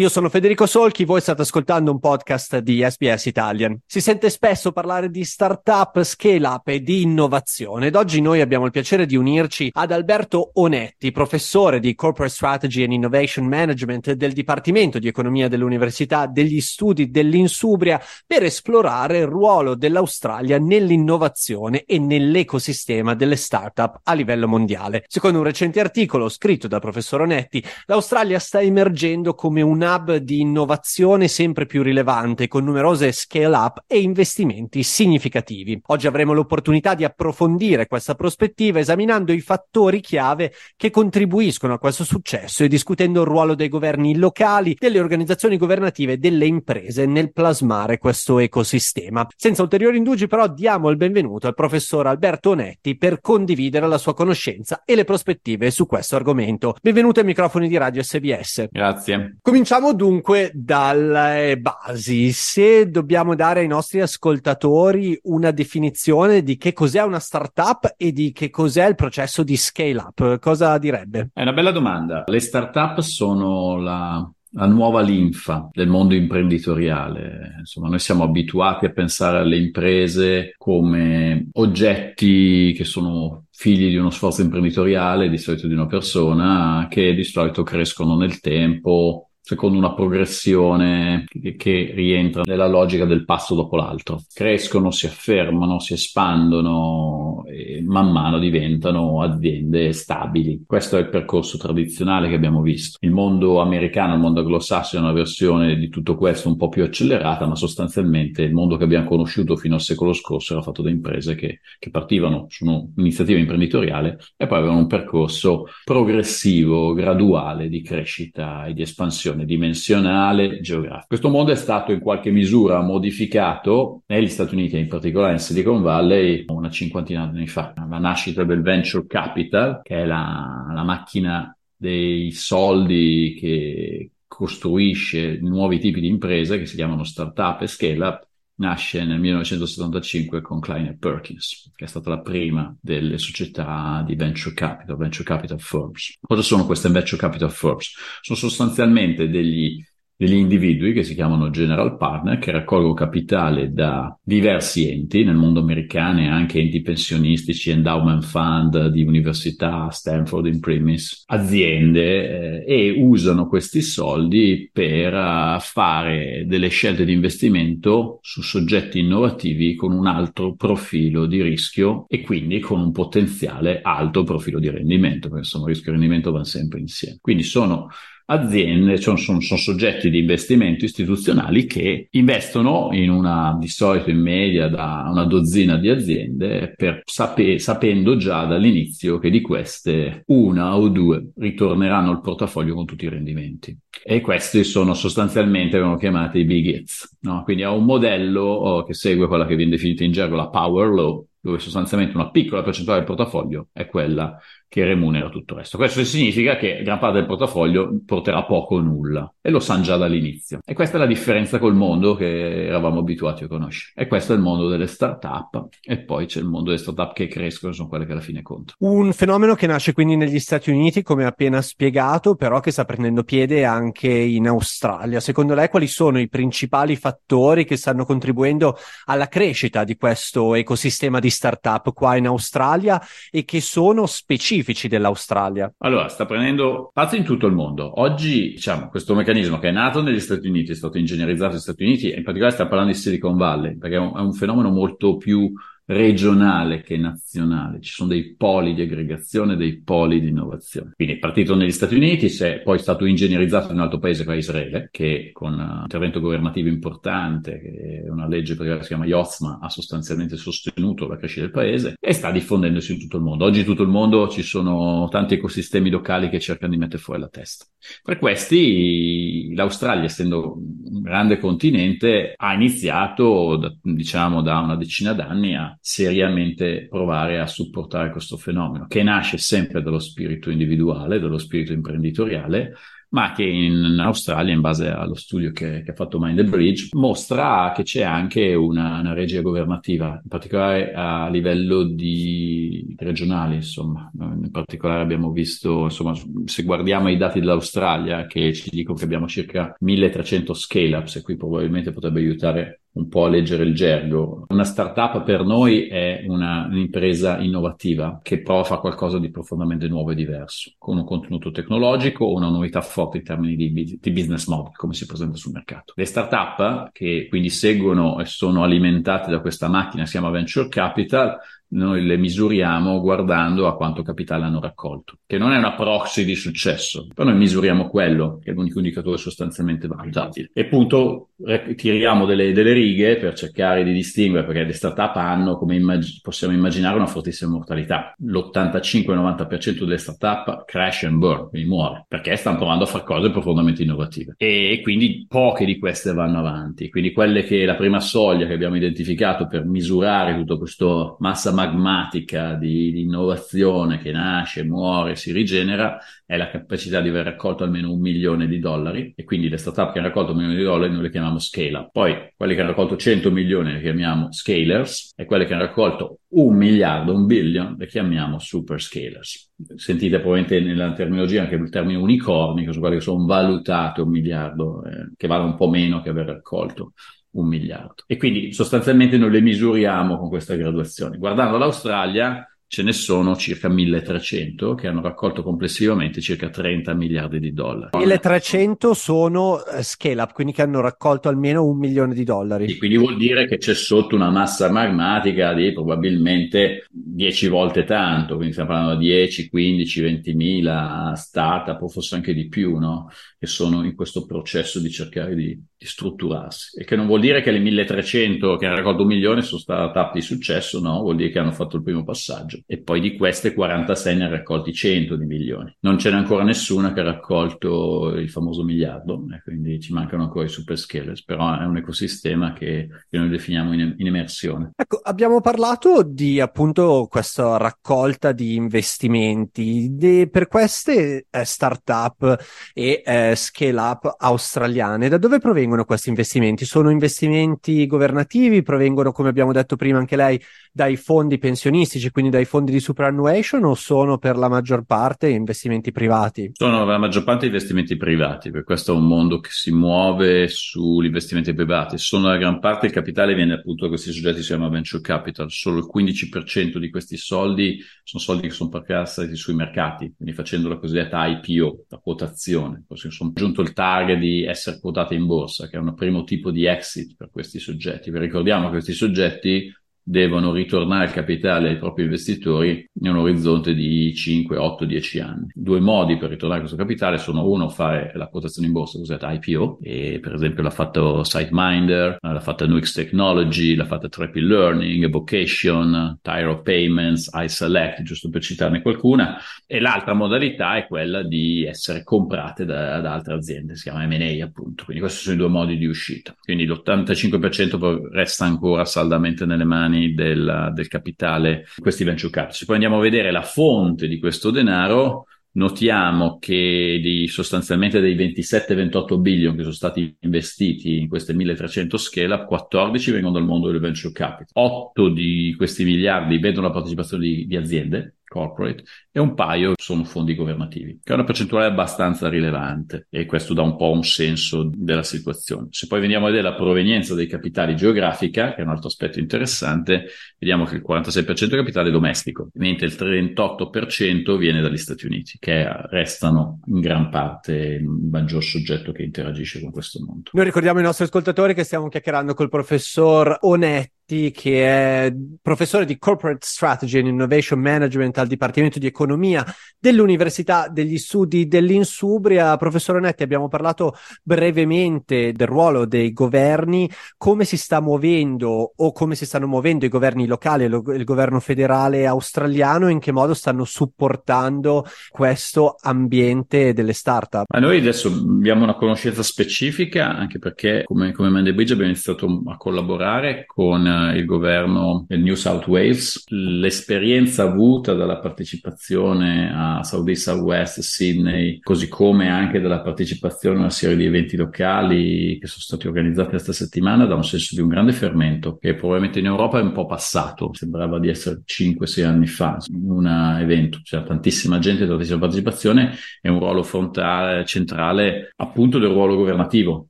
Io sono Federico Solchi, voi state ascoltando un podcast di SBS Italian. Si sente spesso parlare di startup, scale up e di innovazione ed oggi noi abbiamo il piacere di unirci ad Alberto Onetti, professore di Corporate Strategy and Innovation Management del Dipartimento di Economia dell'Università degli Studi dell'Insubria per esplorare il ruolo dell'Australia nell'innovazione e nell'ecosistema delle startup a livello mondiale. Secondo un recente articolo scritto dal professor Onetti, l'Australia sta emergendo come una hub di innovazione sempre più rilevante, con numerose scale up e investimenti significativi. Oggi avremo l'opportunità di approfondire questa prospettiva esaminando i fattori chiave che contribuiscono a questo successo e discutendo il ruolo dei governi locali, delle organizzazioni governative e delle imprese nel plasmare questo ecosistema. Senza ulteriori indugi però diamo il benvenuto al professor Alberto Onetti per condividere la sua conoscenza e le prospettive su questo argomento. Benvenuto ai microfoni di Radio SBS. Grazie. Cominciamo Partiamo dunque dalle basi. Se dobbiamo dare ai nostri ascoltatori una definizione di che cos'è una startup e di che cos'è il processo di scale up, cosa direbbe? È una bella domanda. Le startup sono la, la nuova linfa del mondo imprenditoriale. Insomma, noi siamo abituati a pensare alle imprese come oggetti che sono figli di uno sforzo imprenditoriale, di solito di una persona, che di solito crescono nel tempo, secondo una progressione che, che, rientra nella logica del passo dopo l'altro. Crescono, si affermano, si espandono e man mano diventano aziende stabili. Questo è il percorso tradizionale che abbiamo visto. Il mondo americano, il mondo anglosassone è una versione di tutto questo un po' più accelerata, ma sostanzialmente il mondo che abbiamo conosciuto fino al secolo scorso era fatto da imprese che, che partivano su un'iniziativa imprenditoriale e poi avevano un percorso progressivo, graduale di crescita e di espansione dimensione dimensionale geografica. Questo mondo è stato in qualche misura modificato negli Stati Uniti in particolare in Silicon Valley una cinquantina di anni fa. La nascita del venture capital, che è la, la macchina dei soldi che costruisce nuovi tipi di imprese che si chiamano startup e scale up nasce nel 1975 con Klein Perkins, che è stata la prima delle società di venture capital, venture capital firms. Cosa sono queste venture capital firms? Sono sostanzialmente degli degli individui che si chiamano general partner che raccolgono capitale da diversi enti nel mondo americano e anche enti pensionistici, endowment fund di università, Stanford in primis, aziende eh, e usano questi soldi per uh, fare delle scelte di investimento su soggetti innovativi con un alto profilo di rischio e quindi con un potenziale alto profilo di rendimento, perché insomma rischio e rendimento vanno sempre insieme. Quindi sono aziende, sono, sono, sono, soggetti di investimento istituzionali che investono in una, di solito in media da una dozzina di aziende per sape, sapendo già dall'inizio che di queste una o due ritorneranno al portafoglio con tutti i rendimenti. E questi sono sostanzialmente, vengono chiamati i big hits. No? Quindi è un modello oh, che segue quella che viene definita in gergo la power law, dove sostanzialmente una piccola percentuale del portafoglio è quella che remunera tutto il resto. Questo significa che gran parte del portafoglio porterà poco o nulla e lo sanno già dall'inizio. E questa è la differenza col mondo che eravamo abituati a conoscere. E questo è il mondo delle start-up e poi c'è il mondo delle start-up che crescono, sono quelle che alla fine contano. Un fenomeno che nasce quindi negli Stati Uniti, come appena spiegato, però che sta prendendo piede anche in Australia. Secondo lei quali sono i principali fattori che stanno contribuendo alla crescita di questo ecosistema di start-up qua in Australia e che sono specifici specifici dell'Australia? Allora, sta prendendo spazio in tutto il mondo. Oggi, diciamo, questo meccanismo che è nato negli Stati Uniti, è stato ingegnerizzato negli Stati Uniti, e in particolare stiamo parlando di Silicon Valley, perché è un, è un fenomeno molto più regionale che nazionale, ci sono dei poli di aggregazione, dei poli di innovazione. Quindi è partito negli Stati Uniti, è poi stato ingegnerizzato in un altro paese che è Israele, che con un intervento governativo importante, una legge che si chiama IOSMA, ha sostanzialmente sostenuto la crescita del paese e sta diffondendosi in tutto il mondo. Oggi in tutto il mondo ci sono tanti ecosistemi locali che cercano di mettere fuori la testa. Per questi l'Australia, essendo grande continente, ha iniziato, diciamo, da una decina d'anni a seriamente provare a supportare questo fenomeno, che nasce sempre dallo spirito individuale, dallo spirito imprenditoriale, ma che in Australia, in base allo studio che, che ha fatto Mind the Bridge, mostra che c'è anche una, una, regia governativa, in particolare a livello di regionali, insomma. In particolare abbiamo visto, insomma, se guardiamo i dati dell'Australia che ci dicono che abbiamo circa 1300 scale-ups e qui probabilmente potrebbe aiutare un po' a leggere il gergo. Una startup per noi è una, un'impresa innovativa che prova a fare qualcosa di profondamente nuovo e diverso, con un contenuto tecnologico o una novità forte in termini di, di business model, come si presenta sul mercato. Le startup che quindi seguono e sono alimentate da questa macchina, si chiama venture capital, noi le misuriamo guardando a quanto capitale hanno raccolto, che non è una proxy di successo, però noi misuriamo quello, che è l'unico indicatore sostanzialmente valutabile. E appunto tiriamo delle, delle righe per cercare di distinguere, perché le startup hanno, come immag- possiamo immaginare, una fortissima mortalità. L'85-90% delle startup crash and burn, quindi muore, perché stanno provando a fare cose profondamente innovative. E quindi poche di queste vanno avanti. Quindi quelle che la prima soglia che abbiamo identificato per misurare tutta questa massa magmatica di, di, innovazione che nasce, muore, si rigenera, è la capacità di aver raccolto almeno un milione di dollari e quindi le startup che hanno raccolto un milione di dollari noi le chiamiamo scale up. Poi quelle che hanno raccolto 100 milioni le chiamiamo scalers e quelle che hanno raccolto un miliardo, un billion, le chiamiamo super scalers. Sentite probabilmente nella terminologia anche il termine unicorni, che sono quelle che sono valutate un miliardo, eh, che vale un po' meno che aver raccolto un miliardo. E quindi sostanzialmente noi le misuriamo con questa graduazione. Guardando l'Australia, ce ne sono circa 1300 che hanno raccolto complessivamente circa 30 miliardi di dollari. 1300 sono eh, scale up, quindi che hanno raccolto almeno un milione di dollari. Sì, quindi vuol dire che c'è sotto una massa magmatica di probabilmente 10 volte tanto, quindi stiamo parlando di 10, 15, 20 mila startup o forse anche di più, no? Che sono in questo processo di cercare di, di strutturarsi. E che non vuol dire che le 1300 che hanno raccolto un milione sono startup di successo, no, vuol dire che hanno fatto il primo passaggio e poi di queste 46 ne ha raccolti 100 di milioni. Non ce n'è ancora nessuna che ha raccolto il famoso miliardo, e quindi ci mancano ancora i super scalers, però è un ecosistema che, che noi definiamo in, in, emersione. Ecco, abbiamo parlato di appunto questa raccolta di investimenti. De, per queste eh, start-up e eh, scale-up australiane, da dove provengono questi investimenti? Sono investimenti governativi? Provengono, come abbiamo detto prima anche lei, dai fondi pensionistici, quindi dai fondi di superannuation o sono per la maggior parte investimenti privati? Sono la maggior parte investimenti privati, perché questo è un mondo che si muove sugli investimenti privati. Sono la gran parte del capitale viene appunto da questi soggetti, si chiama venture capital, solo il 15% di questi soldi sono soldi che sono passati sui mercati, quindi facendo la cosiddetta IPO, la quotazione. Poi sono giunto il target di essere quotate in borsa, che è un primo tipo di exit per questi soggetti. Vi ricordiamo che questi soggetti devono ritornare il capitale ai propri investitori in un orizzonte di 5, 8, 10 anni. Due modi per ritornare questo capitale sono uno fare la quotazione in borsa, cosiddetta IPO, e per esempio l'ha fatto SiteMinder, l'ha fatta Nuix Technology, l'ha fatta Trapil Learning, Evocation, Tyro Payments, iSelect, giusto per citarne qualcuna, e l'altra modalità è quella di essere comprate da, da altre aziende, si chiama M&A appunto, quindi questi sono i due modi di uscita. Quindi l'85% resta ancora saldamente nelle mani del, del capitale questi venture capital. Se poi andiamo a vedere la fonte di questo denaro, notiamo che di sostanzialmente dei 27-28 billion che sono stati investiti in queste 1300 scale up, 14 vengono dal mondo del venture capital. 8 di questi miliardi vedono la partecipazione di, di aziende, corporate e un paio sono fondi governativi, che è una percentuale abbastanza rilevante e questo dà un po' un senso della situazione. Se poi veniamo a vedere la provenienza dei capitali geografica, che è un altro aspetto interessante, vediamo che il 46% è capitale domestico, mentre il 38% viene dagli Stati Uniti, che restano in gran parte il maggior soggetto che interagisce con questo mondo. Noi ricordiamo ai nostri ascoltatori che stiamo chiacchierando col professor Onetti che è professore di Corporate Strategy and Innovation Management al Dipartimento di Economia dell'Università degli Studi dell'Insubria. Professore Netti, abbiamo parlato brevemente del ruolo dei governi, come si sta muovendo o come si stanno muovendo i governi locali e il governo federale australiano, in che modo stanno supportando questo ambiente delle start-up. Ma noi adesso abbiamo una conoscenza specifica, anche perché come, come Bridge abbiamo iniziato a collaborare con il governo del New South Wales. L'esperienza avuta dalla partecipazione a Saudi Southwest, Sydney, così come anche dalla partecipazione a una serie di eventi locali che sono stati organizzati questa settimana, dà un senso di un grande fermento che probabilmente in Europa è un po' passato, sembrava di essere 5-6 anni fa, un evento, c'era tantissima gente, tantissima partecipazione. E un ruolo frontale, centrale appunto del ruolo governativo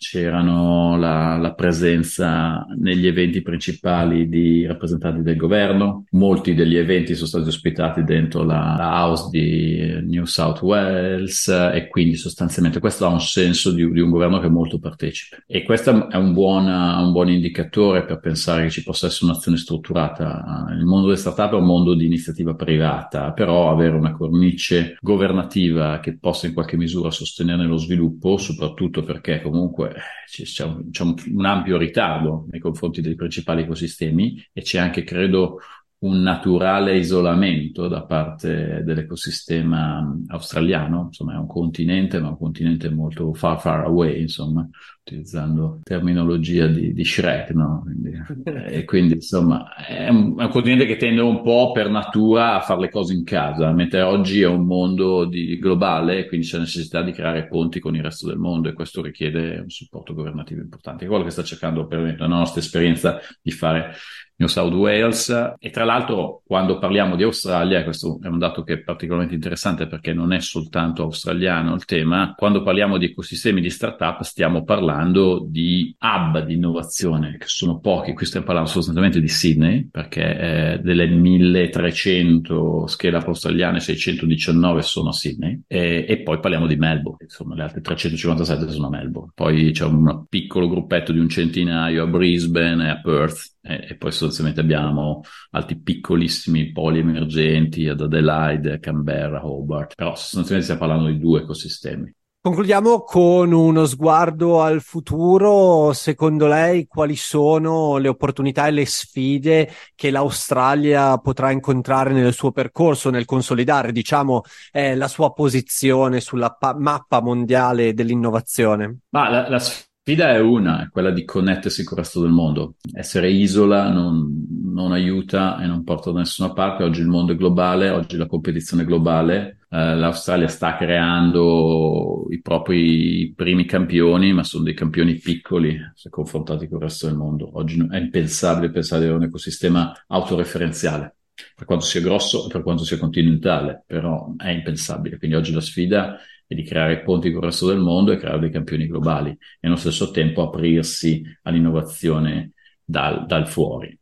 c'erano la, la, presenza negli eventi principali di rappresentanti del governo, molti degli eventi sono stati ospitati dentro la, la house di New South Wales e quindi sostanzialmente questo ha un senso di, di un governo che molto partecipe e questo è un buon, un buon indicatore per pensare che ci possa essere un'azione strutturata. Il mondo delle startup è un mondo di iniziativa privata, però avere una cornice governativa che possa in qualche misura sostenere lo sviluppo, soprattutto perché comunque c'è un, c'è un ampio ritardo nei confronti dei principali ecosistemi e c'è anche, credo, un naturale isolamento da parte dell'ecosistema australiano, insomma è un continente, ma un continente molto far far away, insomma, utilizzando terminologia di, di Shrek, no? Quindi, e quindi insomma è un, è un, continente che tende un po' per natura a fare le cose in casa, mentre oggi è un mondo di, globale quindi c'è necessità di creare ponti con il resto del mondo e questo richiede un supporto governativo importante. È quello che sta cercando per la nostra esperienza di fare New South Wales e tra l'altro quando parliamo di Australia, questo è un dato che è particolarmente interessante perché non è soltanto australiano il tema, quando parliamo di ecosistemi di startup stiamo parlando di hub di innovazione che sono pochi, qui stiamo parlando sostanzialmente di Sydney perché eh, delle 1300 scale up australiane 619 sono a Sydney e, e, poi parliamo di Melbourne, insomma le altre 357 sono a Melbourne, poi c'è un piccolo gruppetto di un centinaio a Brisbane e a Perth e, e, poi sostanzialmente abbiamo altri piccolissimi poli emergenti ad Adelaide, Canberra, Hobart, però sostanzialmente stiamo parlando di due ecosistemi. Concludiamo con uno sguardo al futuro. Secondo lei, quali sono le opportunità e le sfide che l'Australia potrà incontrare nel suo percorso, nel consolidare, diciamo, eh, la sua posizione sulla pa- mappa mondiale dell'innovazione? Ma la, la sfida è una, è quella di connettersi con il resto del mondo. Essere isola non, non, aiuta e non porta da nessuna parte. Oggi il mondo è globale, oggi la competizione è globale. Eh, L'Australia sta creando i propri primi campioni, ma sono dei campioni piccoli se confrontati con il resto del mondo. Oggi è impensabile pensare di un ecosistema autoreferenziale per quanto sia grosso e per quanto sia continentale, però è impensabile. Quindi oggi la sfida e di creare ponti con il resto del mondo e creare dei campioni globali e allo stesso tempo aprirsi all'innovazione dal, dal fuori.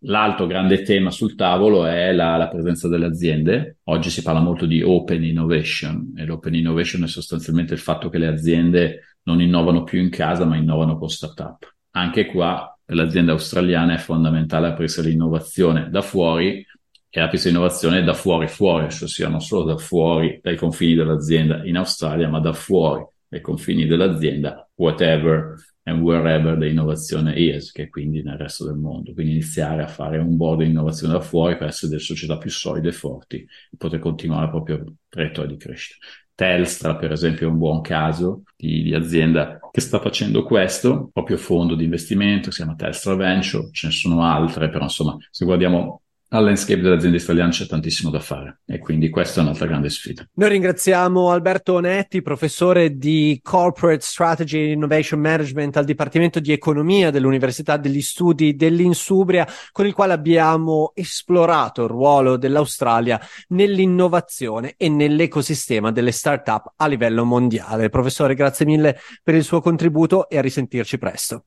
L'altro grande tema sul tavolo è la, la, presenza delle aziende. Oggi si parla molto di open innovation e l'open innovation è sostanzialmente il fatto che le aziende non innovano più in casa ma innovano con startup. Anche qua per l'azienda australiana è fondamentale aprirsi all'innovazione da fuori e la pista di innovazione da fuori fuori, ossia non solo da fuori dai confini dell'azienda in Australia, ma da fuori dai confini dell'azienda, whatever and wherever the innovazione is, che è quindi nel resto del mondo. Quindi iniziare a fare un board di innovazione da fuori per essere delle società più solide e forti e poter continuare il proprio traiettoria di crescita. Telstra, per esempio, è un buon caso di, di, azienda che sta facendo questo, proprio fondo di investimento, si chiama Telstra Venture, ce ne sono altre, però insomma, se guardiamo al landscape delle aziende italiane c'è tantissimo da fare e quindi questa è un'altra grande sfida. Noi ringraziamo Alberto Onetti, professore di Corporate Strategy and Innovation Management al Dipartimento di Economia dell'Università degli Studi dell'Insubria, con il quale abbiamo esplorato il ruolo dell'Australia nell'innovazione e nell'ecosistema delle start-up a livello mondiale. Professore, grazie mille per il suo contributo e a risentirci presto.